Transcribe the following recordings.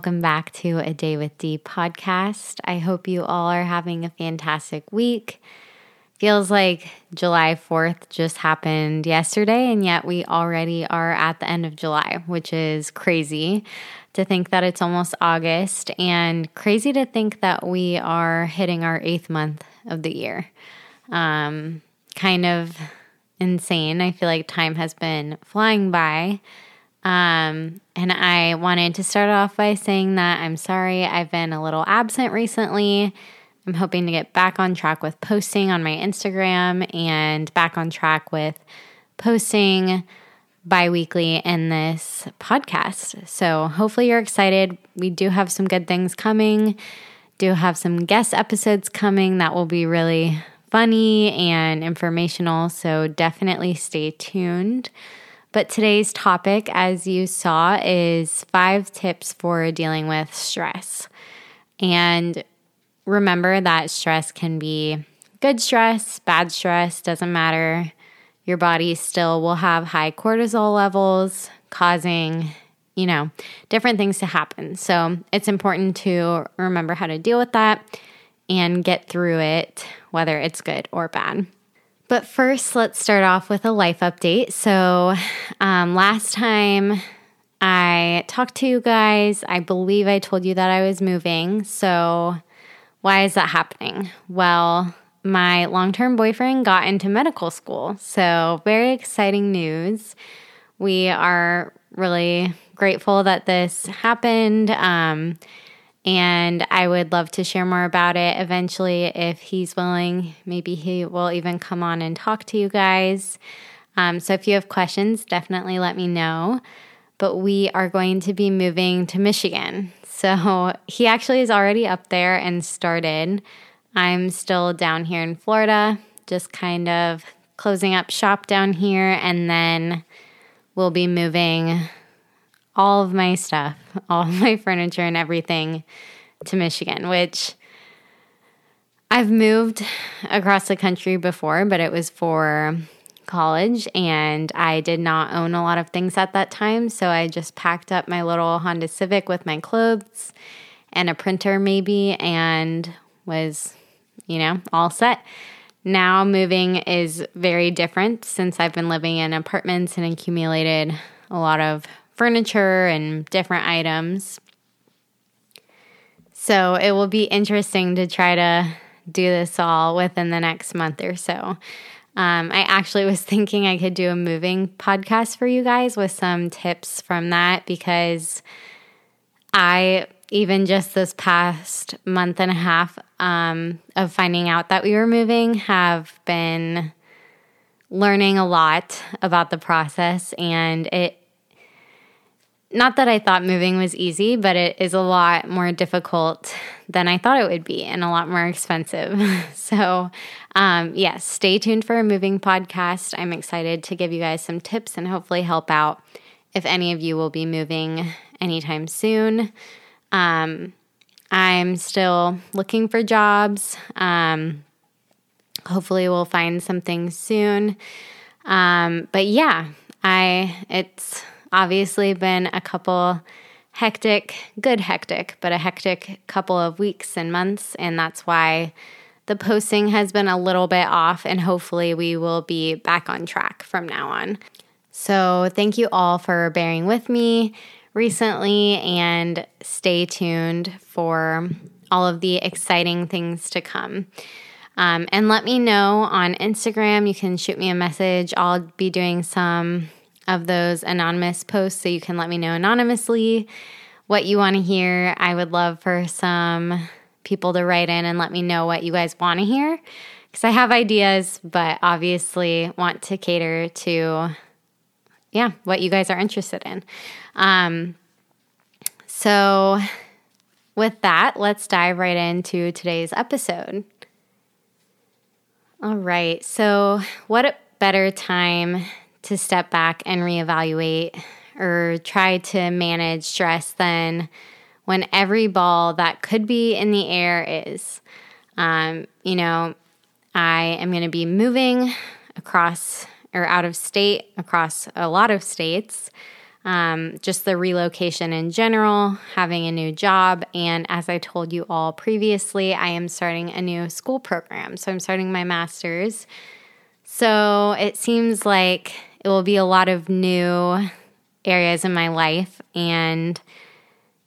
welcome back to a Day with D podcast. I hope you all are having a fantastic week. Feels like July 4th just happened yesterday, and yet we already are at the end of July, which is crazy to think that it's almost August, and crazy to think that we are hitting our eighth month of the year. Um, kind of insane. I feel like time has been flying by. Um, and I wanted to start off by saying that I'm sorry I've been a little absent recently. I'm hoping to get back on track with posting on my Instagram and back on track with posting bi weekly in this podcast. So hopefully you're excited. We do have some good things coming, do have some guest episodes coming that will be really funny and informational. So definitely stay tuned. But today's topic, as you saw, is five tips for dealing with stress. And remember that stress can be good stress, bad stress, doesn't matter. Your body still will have high cortisol levels, causing, you know, different things to happen. So it's important to remember how to deal with that and get through it, whether it's good or bad. But first, let's start off with a life update. So, um, last time I talked to you guys, I believe I told you that I was moving. So, why is that happening? Well, my long term boyfriend got into medical school. So, very exciting news. We are really grateful that this happened. Um, and I would love to share more about it eventually if he's willing. Maybe he will even come on and talk to you guys. Um, so if you have questions, definitely let me know. But we are going to be moving to Michigan. So he actually is already up there and started. I'm still down here in Florida, just kind of closing up shop down here, and then we'll be moving all of my stuff, all my furniture and everything to Michigan, which I've moved across the country before, but it was for college and I did not own a lot of things at that time. So I just packed up my little Honda Civic with my clothes and a printer, maybe, and was, you know, all set. Now moving is very different since I've been living in apartments and accumulated a lot of furniture and different items. So it will be interesting to try to do this all within the next month or so. Um, I actually was thinking I could do a moving podcast for you guys with some tips from that because I, even just this past month and a half um, of finding out that we were moving, have been learning a lot about the process and it not that I thought moving was easy, but it is a lot more difficult than I thought it would be and a lot more expensive. so, um, yes, stay tuned for a moving podcast. I'm excited to give you guys some tips and hopefully help out if any of you will be moving anytime soon. Um, I'm still looking for jobs. Um, hopefully, we'll find something soon. Um, but yeah, I it's obviously been a couple hectic, good hectic, but a hectic couple of weeks and months. And that's why the posting has been a little bit off. And hopefully, we will be back on track from now on. So, thank you all for bearing with me recently and stay tuned for all of the exciting things to come. Um, and let me know on Instagram. You can shoot me a message. I'll be doing some of those anonymous posts so you can let me know anonymously what you want to hear. I would love for some people to write in and let me know what you guys want to hear because I have ideas, but obviously want to cater to yeah, what you guys are interested in. Um, so with that, let's dive right into today's episode. All right. So, what a better time to step back and reevaluate or try to manage stress than when every ball that could be in the air is. Um, you know, I am going to be moving across or out of state across a lot of states. um, just the relocation in general, having a new job. And as I told you all previously, I am starting a new school program. So I'm starting my master's. So it seems like it will be a lot of new areas in my life. And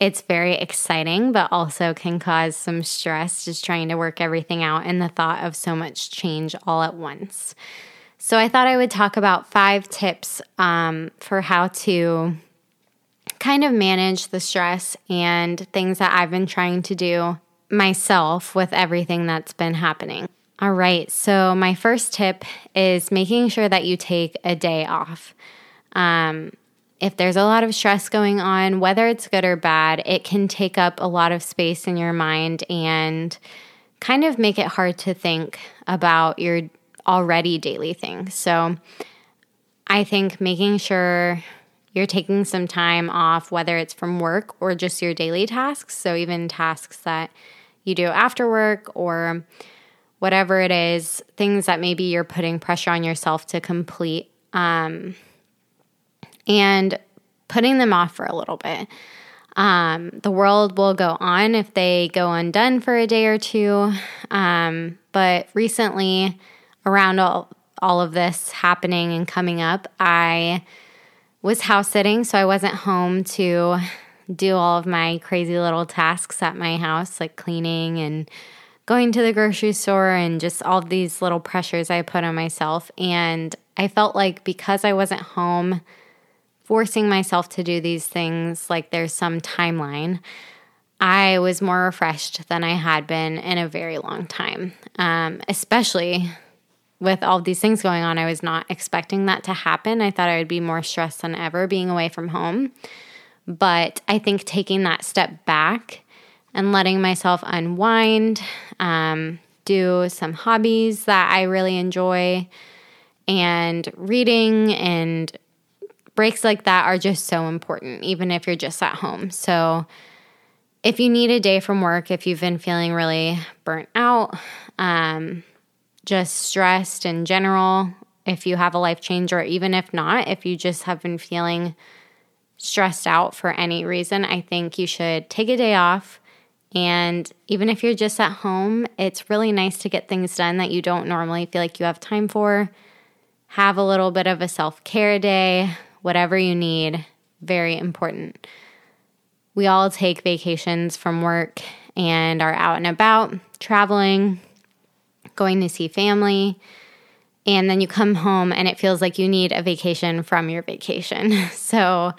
it's very exciting, but also can cause some stress just trying to work everything out and the thought of so much change all at once. So I thought I would talk about five tips um, for how to kind of manage the stress and things that I've been trying to do myself with everything that's been happening. All right, so my first tip is making sure that you take a day off. Um, if there's a lot of stress going on, whether it's good or bad, it can take up a lot of space in your mind and kind of make it hard to think about your already daily things. So I think making sure you're taking some time off, whether it's from work or just your daily tasks. So even tasks that you do after work or whatever it is, things that maybe you're putting pressure on yourself to complete. Um, and putting them off for a little bit. Um, the world will go on if they go undone for a day or two. Um, but recently, around all, all of this happening and coming up, I was house sitting, so I wasn't home to do all of my crazy little tasks at my house, like cleaning and going to the grocery store and just all these little pressures I put on myself. And I felt like because I wasn't home, forcing myself to do these things like there's some timeline, I was more refreshed than I had been in a very long time, um, especially with all these things going on, I was not expecting that to happen. I thought I would be more stressed than ever being away from home. But I think taking that step back and letting myself unwind, um, do some hobbies that I really enjoy, and reading and breaks like that are just so important, even if you're just at home. So, if you need a day from work, if you've been feeling really burnt out, um, just stressed in general, if you have a life change, or even if not, if you just have been feeling stressed out for any reason, I think you should take a day off. And even if you're just at home, it's really nice to get things done that you don't normally feel like you have time for. Have a little bit of a self care day, whatever you need, very important. We all take vacations from work and are out and about, traveling, going to see family, and then you come home and it feels like you need a vacation from your vacation. So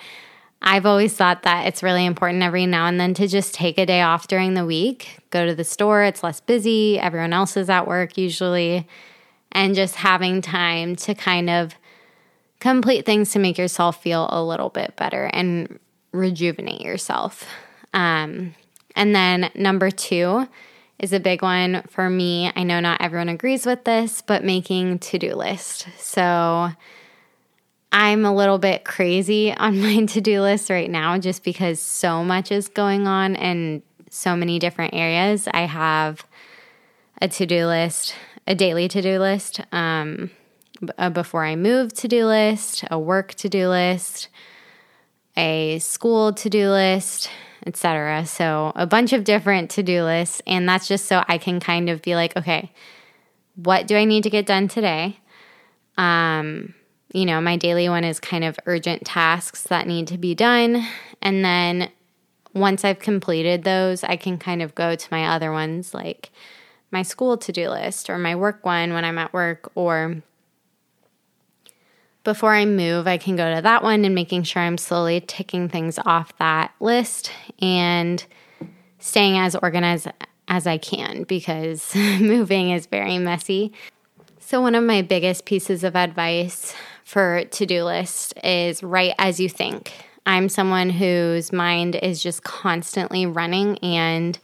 I've always thought that it's really important every now and then to just take a day off during the week, go to the store, it's less busy, everyone else is at work usually, and just having time to kind of complete things to make yourself feel a little bit better and rejuvenate yourself. Um, and then number two, is a big one for me. I know not everyone agrees with this, but making to-do list. So I'm a little bit crazy on my to-do list right now just because so much is going on in so many different areas. I have a to-do list, a daily to-do list, um, a before I move to-do list, a work to-do list, a school to-do list, etc. So a bunch of different to-do lists and that's just so I can kind of be like, okay, what do I need to get done today? Um, you know, my daily one is kind of urgent tasks that need to be done and then once I've completed those, I can kind of go to my other ones like my school to-do list or my work one when I'm at work or before I move, I can go to that one and making sure I'm slowly ticking things off that list and staying as organized as I can because moving is very messy. So, one of my biggest pieces of advice for to do list is write as you think. I'm someone whose mind is just constantly running and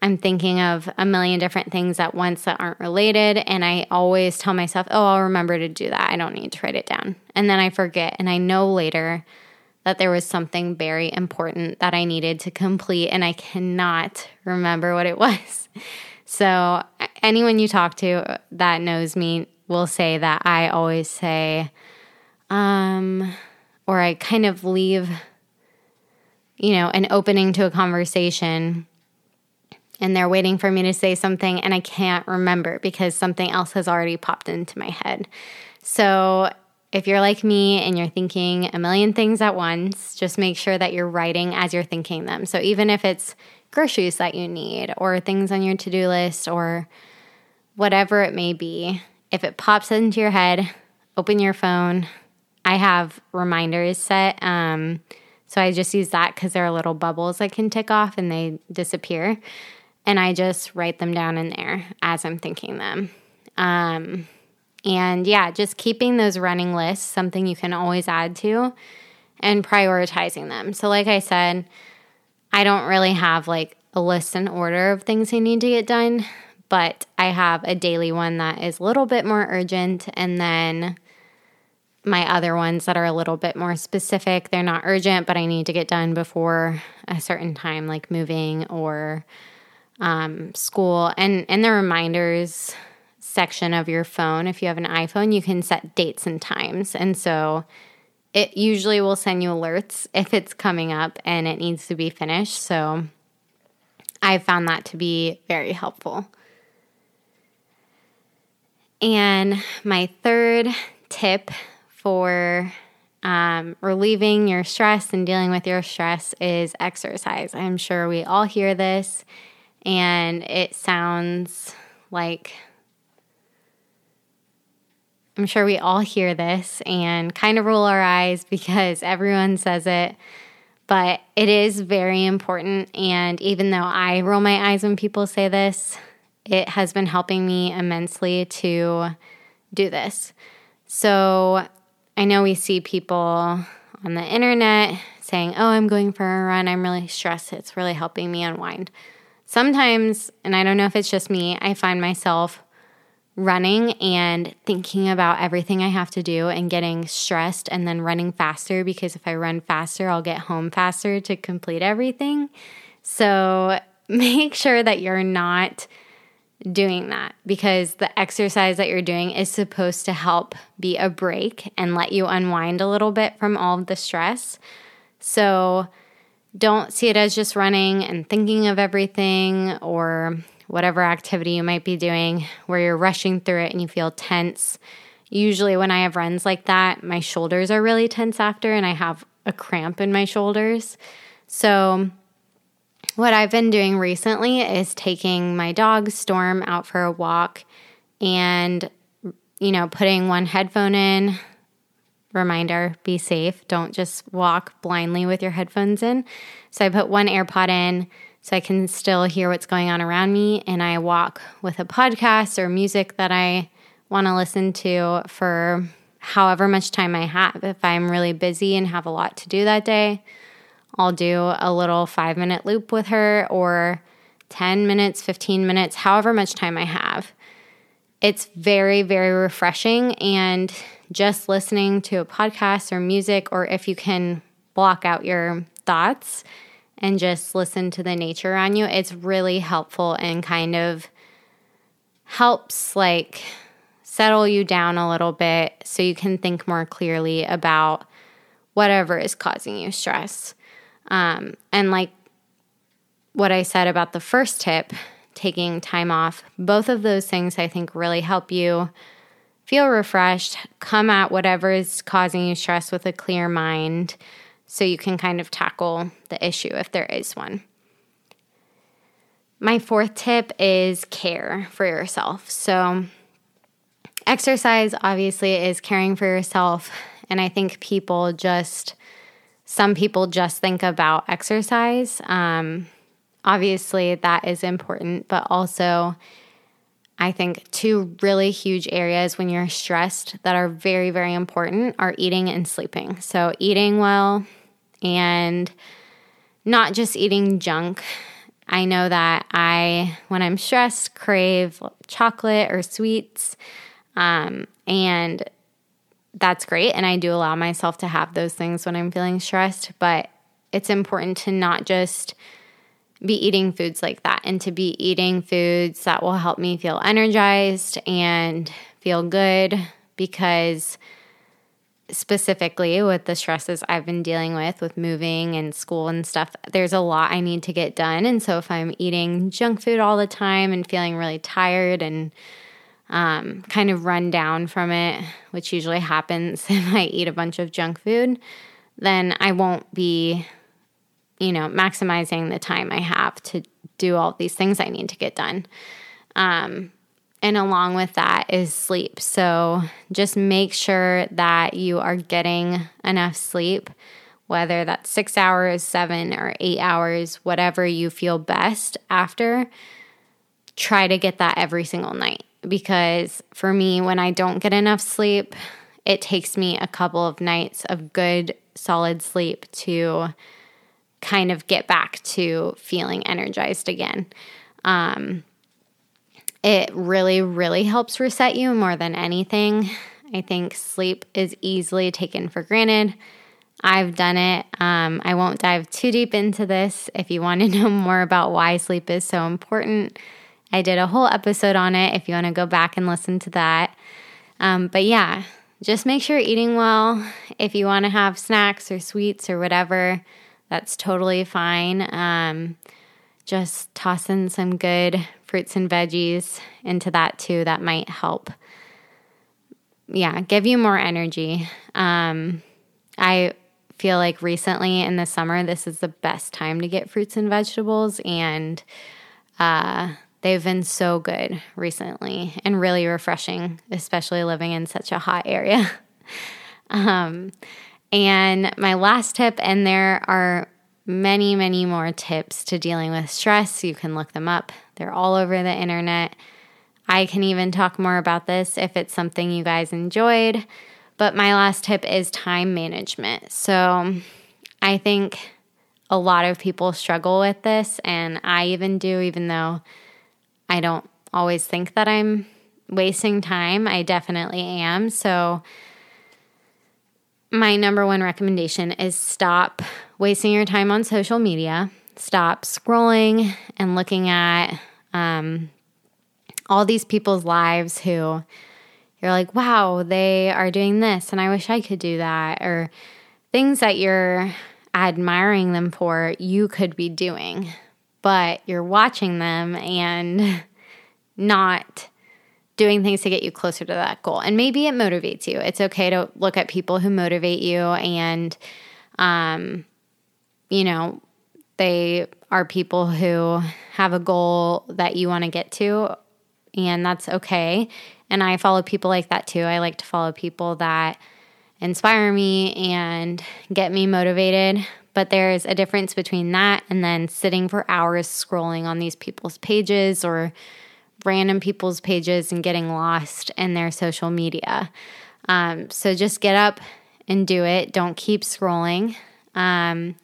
I'm thinking of a million different things at once that aren't related. And I always tell myself, oh, I'll remember to do that. I don't need to write it down. And then I forget. And I know later that there was something very important that I needed to complete. And I cannot remember what it was. So, anyone you talk to that knows me will say that I always say, um, or I kind of leave, you know, an opening to a conversation and they're waiting for me to say something and I can't remember because something else has already popped into my head. So, if you're like me and you're thinking a million things at once, just make sure that you're writing as you're thinking them. So, even if it's groceries that you need or things on your to do list or whatever it may be, if it pops into your head, open your phone. I have reminders set. Um, so I just use that because there are little bubbles I can tick off and they disappear and I just write them down in there as I'm thinking them. Um, and yeah, just keeping those running lists, something you can always add to, and prioritizing them. So, like I said, I don't really have like a list and order of things I need to get done, but I have a daily one that is a little bit more urgent, and then my other ones that are a little bit more specific. They're not urgent, but I need to get done before a certain time, like moving or um, school. And in the reminders section of your phone if you have an iphone you can set dates and times. And so it usually will send you alerts if it's coming up and it needs to be finished. So i found that to be very helpful and my third tip for um, relieving your stress and dealing with your stress is exercise. I'm sure we all hear this and it sounds like I'm sure we all hear this and kind of roll our eyes because everyone says it, but it is very important. And even though I roll my eyes when people say this, it has been helping me immensely to do this. So I know we see people on the internet saying, Oh, I'm going for a run. I'm really stressed. It's really helping me unwind sometimes, and I don't know if it's just me, I find myself running and thinking about everything I have to do and getting stressed and then running faster because if I run faster, I'll get home faster to complete everything. So make sure that you're not doing that because the exercise that you're doing is supposed to help be a break and let you unwind a little bit from all of the stress. So don't see it as just running and thinking of everything or whatever activity you might be doing where you're rushing through it and you feel tense. Usually, when I have runs like that, my shoulders are really tense after and I have a cramp in my shoulders. So, what I've been doing recently is taking my dog Storm out for a walk and, you know, putting one headphone in, reminder be safe. Don't just walk blindly with your headphones in. So I put one AirPod in so I can still hear what's going on around me. And I walk with a podcast or music that I want to listen to for however much time I have. If I'm really busy and have a lot to do that day, I'll do a little five minute loop with her or 10 minutes, 15 minutes, however much time I have. It's very, very refreshing. And just listening to a podcast or music, or if you can block out your thoughts and just listen to the nature around you, it's really helpful and kind of helps like settle you down a little bit so you can think more clearly about whatever is causing you stress. Um, and like what I said about the first tip, taking time off, both of those things I think really help you feel refreshed, come at whatever is causing you stress with a clear mind so you can kind of tackle the issue if there is one. My fourth tip is care for yourself. So, exercise obviously is caring for yourself. And I think people just, some people just think about exercise. Um, obviously, that is important, but also I think two really huge areas when you're stressed that are very, very important are eating and sleeping. So, eating well and not just eating junk. I know that I, when I'm stressed, crave chocolate or sweets. Um, and that's great. And I do allow myself to have those things when I'm feeling stressed. But it's important to not just be eating foods like that and to be eating foods that will help me feel energized and feel good because specifically with the stresses I've been dealing with, with moving and school and stuff, there's a lot I need to get done. And so if I'm eating junk food all the time and feeling really tired and um, kind of run down from it, which usually happens if I eat a bunch of junk food, then I won't be, you know, maximizing the time I have to do all these things I need to get done. Um, and along with that is sleep. So just make sure that you are getting enough sleep, whether that's six hours, seven, or eight hours, whatever you feel best after. Try to get that every single night because for me, when I don't get enough sleep, it takes me a couple of nights of good, solid sleep to kind of get back to feeling energized again. Um, it really, really helps reset you more than anything. I think sleep is easily taken for granted. I've done it. Um, I won't dive too deep into this. If you want to know more about why sleep is so important, I did a whole episode on it if you want to go back and listen to that. Um, but yeah, just make sure you're eating well. If you want to have snacks or sweets or whatever, that's totally fine. Um, just toss in some good fruits and veggies into that too. That might help. Yeah, give you more energy. Um, I feel like recently in the summer, this is the best time to get fruits and vegetables, and uh, they've been so good recently and really refreshing, especially living in such a hot area. um, and my last tip, and there are many, many more tips to dealing with stress. You can look them up, they're all over the internet. I can even talk more about this if it's something you guys enjoyed. But my last tip is time management. So I think a lot of people struggle with this, and I even do, even though I don't always think that I'm wasting time. I definitely am. So, my number one recommendation is stop wasting your time on social media. Stop scrolling and looking at um, all these people's lives who you're like, wow, they are doing this, and I wish I could do that, or things that you're admiring them for, you could be doing, but you're watching them and not doing things to get you closer to that goal. And maybe it motivates you. It's okay to look at people who motivate you and, um, you know, they are people who have a goal that you want to get to, and that's okay. And I follow people like that too. I like to follow people that inspire me and get me motivated. But there's a difference between that and then sitting for hours scrolling on these people's pages or random people's pages and getting lost in their social media. Um, so just get up and do it. Don't keep scrolling. Um,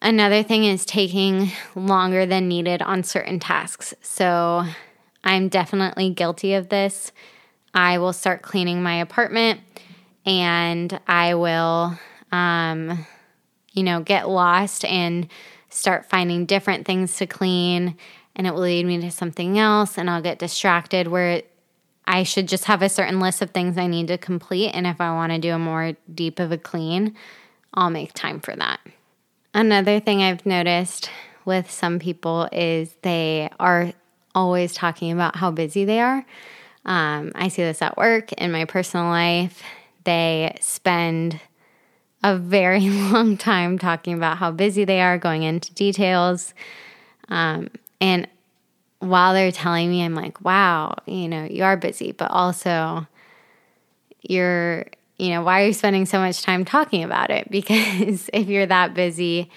another thing is taking longer than needed on certain tasks. So I'm definitely guilty of this. I will start cleaning my apartment and I will, um, you know, get lost and start finding different things to clean and it will lead me to something else and I'll get distracted where I should just have a certain list of things I need to complete. And if I want to do a more deep of a clean, I'll make time for that. Another thing I've noticed with some people is they are always talking about how busy they are. Um, I see this at work, in my personal life. They spend a very long time talking about how busy they are, going into details. Um, and while they're telling me, I'm like, wow, you know, you are busy, but also you're, you know, why are you spending so much time talking about it? Because if you're that busy,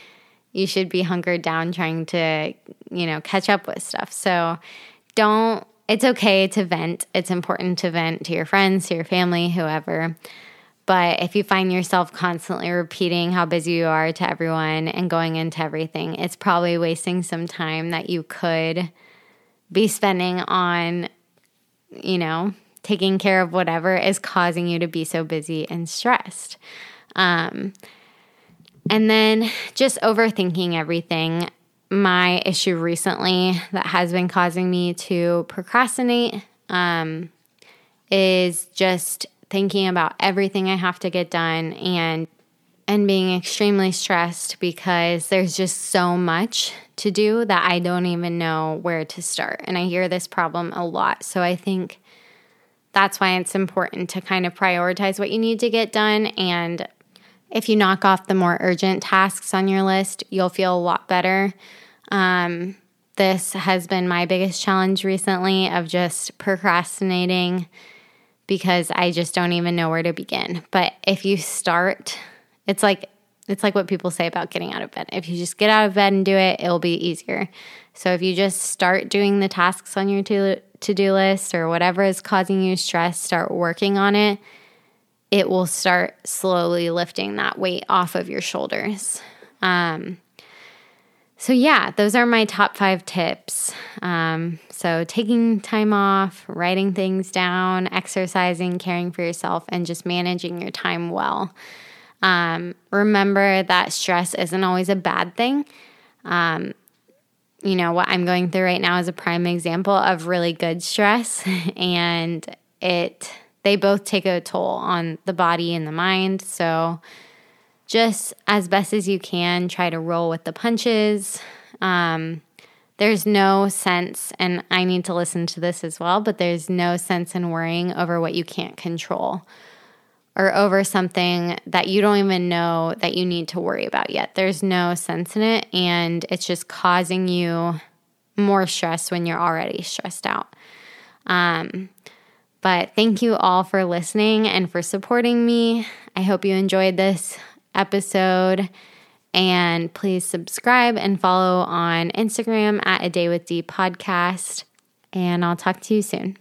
you should be hunkered down trying to, you know, catch up with stuff. So don't, it's okay to vent. It's important to vent to your friends, to your family, whoever. But if you find yourself constantly repeating how busy you are to everyone and going into everything, it's probably wasting some time that you could be spending on, you know, taking care of whatever is causing you to be so busy and stressed. Um, and then just overthinking everything. My issue recently that has been causing me to procrastinate um, is just thinking about everything I have to get done and and being extremely stressed because there's just so much to do that I don't even know where to start. And I hear this problem a lot. So I think that's why it's important to kind of prioritize what you need to get done. And if you knock off the more urgent tasks on your list, you'll feel a lot better. Um, this has been my biggest challenge recently of just procrastinating because I just don't even know where to begin. But if you start, it's like it's like what people say about getting out of bed. If you just get out of bed and do it, it'll be easier. So if you just start doing the tasks on your to do list or whatever is causing you stress, start working on it, it will start slowly lifting that weight off of your shoulders. Um, so, yeah, those are my top five tips. Um, so, taking time off, writing things down, exercising, caring for yourself, and just managing your time well. Um, remember that stress isn't always a bad thing. Um, you know, what I'm going through right now is a prime example of really good stress, and it they both take a toll on the body and the mind. So, just as best as you can, try to roll with the punches. Um, there's no sense, and I need to listen to this as well, but there's no sense in worrying over what you can't control or over something that you don't even know that you need to worry about yet. There's no sense in it, and it's just causing you more stress when you're already stressed out. Um, but thank you all for listening and for supporting me. I hope you enjoyed this episode. And please subscribe and follow on Instagram at A Day with D podcast. And I'll talk to you soon.